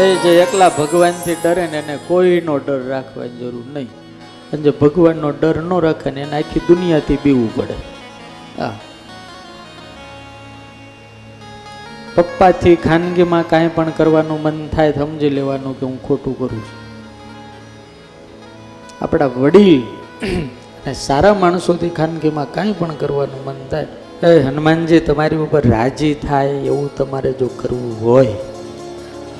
એ જે એકલા ભગવાનથી ડરે ને એને કોઈનો ડર રાખવાની જરૂર નહીં. અને જે ભગવાનનો ડર ન રાખે ને એને આખી દુનિયાથી બીવું પડે. હા. પપ્પાથી ખાનગીમાં કાંઈ પણ કરવાનું મન થાય સમજી લેવાનું કે હું ખોટું કરું છું. આપણા વડીલ અને સારા માણસોથી ખાનગીમાં કાંઈ પણ કરવાનું મન થાય. એ હનુમાનજી તમારી ઉપર રાજી થાય એવું તમારે જો કરવું હોય.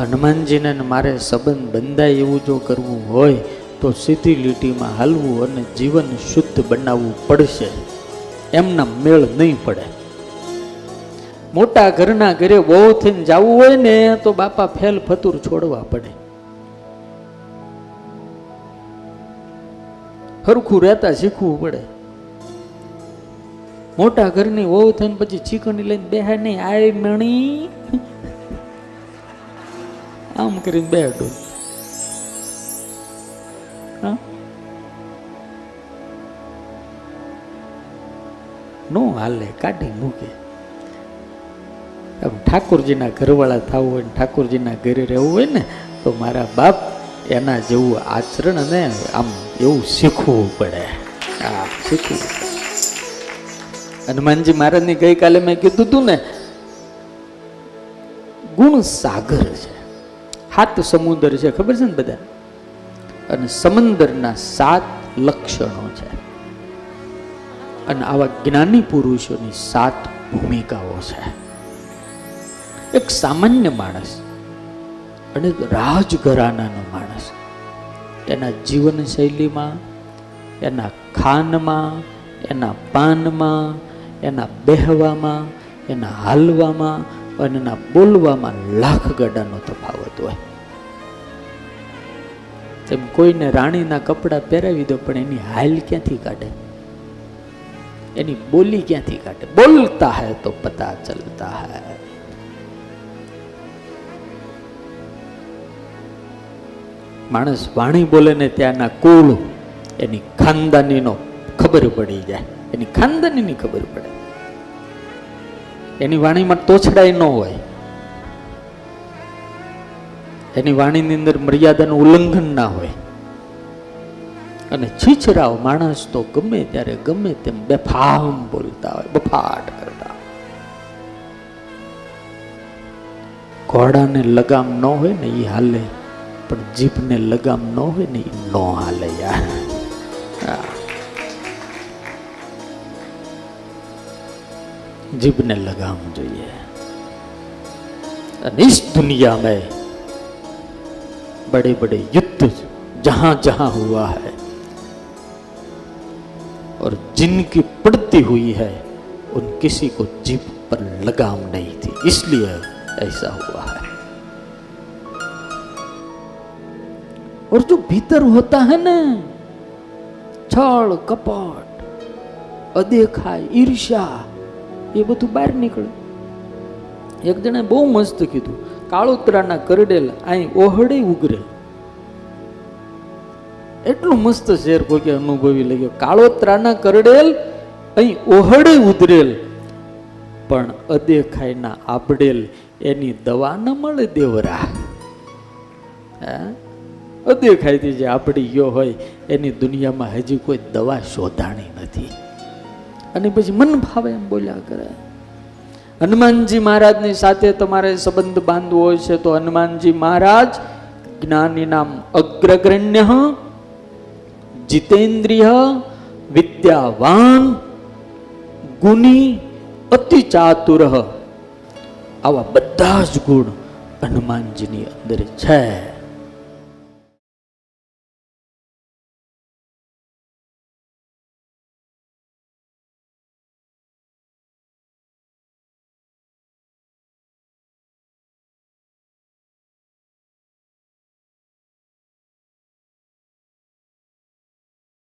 હનુમાનજીને મારે સંબંધ બંધાય એવું જો કરવું હોય, તો સીધી લીટીમાં હાલવું અને જીવન શુદ્ધ બનાવવું પડશે. એમના મેળ નહીં પડે. મોટા ઘરના ઘરે બહુ થઈને જવું હોય ને, તો બાપા ફેલ ફતુર છોડવા પડે. હરખું રહેતા શીખવું પડે. મોટા ઘરની વહુ થઈને પછી ચીકણી લઈને બેહાય નહીં, આય મણી. આમ કરીને બેઠો નો હાલે કાઢી મૂકે આમ ઠાકોરજીના ઘરવાળા થવું હોય ને ઠાકોરજીના ઘરે રહેવું હોય ને તો મારા બાપ એના જેવું આચરણ ને આમ એવું શીખવું પડે હા શીખવું. હનુમાનજી મહારાજની ગઈકાલે મેં કીધું હતું ને ગુણ સાગર છે હાથ સમુદ્ર છે, ખબર છે ને બધા? અને સમંદરના સાત લક્ષણો છે. અને આવા જ્ઞાની પુરુષોની સાત ભૂમિકાઓ છે. એક સામાન્ય માણસ અને રાજઘરાનાનો માણસ. એના જીવનશૈલીમાં, એના ખાનમાં, એના પાનમાં, એના બેહવામાં, એના હાલવામાં અને ના બોલવામાં લાખ ગડાનો તફાવત હોય. તેમ કોઈને રાણીના કપડાં પહેરાવી દો, પણ એની હાલ ક્યાંથી કાઢે? એની બોલી ક્યાંથી કાઢે? બોલતા હે તો પતા ચલતા હે. માણસ વાણી બોલે ને ત્યાંના કુળ, એની ખાનદાનીનો ખબર પડી જાય. એની ખાનદાનીની ખબર પડે. એની વાણીમાં તોછડાઈ ન હોય. એની વાણીની અંદર મર્યાદાનું ઉલ્લંઘન ના હોય. અને છીછરાવ માણસ તો ગમે ત્યારે ગમે તેમ બેફામ બોલતા હોય, બફાટ કરતા. ઘોડાને લગામ ન હોય ને એ હાલે, પણ જીભને લગામ ન હોય ને એ ન હાલે યાર. જીભને लगाम જોઈએ અને इस दुनिया में बड़े बड़े युद्ध जहां जहां हुआ है और जिनकी पड़ती हुई है उन किसी को जीभ पर लगाम नहीं थी इसलिए ऐसा हुआ है और जो भीतर होता है ना छल कपट અદેખાય ઈર્ષ્યા એ બધું બહાર નીકળે એક જણે બહુ મસ્ત કીધું, કાળોતરાના કરડેલ અહીં ઓહડે ઉગરે એટલું મસ્ત શેર કોઈ અનુભવી લઈ કાળોતરાના કરડેલ અહીં ઓહડે ઉતરેલ પણ અદેખાઈના આપડેલ એની દવા ન મળે દેવરા. હા? અદેખાયથી જે આપડી ગયો હોય, એની દુનિયામાં હજી કોઈ દવા શોધાણી નથી. અને પછી મન ભાવે એમ બોલ્યા કરે. હનુમાનજી મહારાજની સાથે તમારે સંબંધ બાંધવો છે તો હનુમાનજી મહારાજ જ્ઞાની નામ અગ્રગણ્ય, જીતેન્દ્રિય, વિદ્યાવાન, ગુની અતિ ચાતુર આવા બધા જ ગુણ હનુમાનજીની અંદર છે.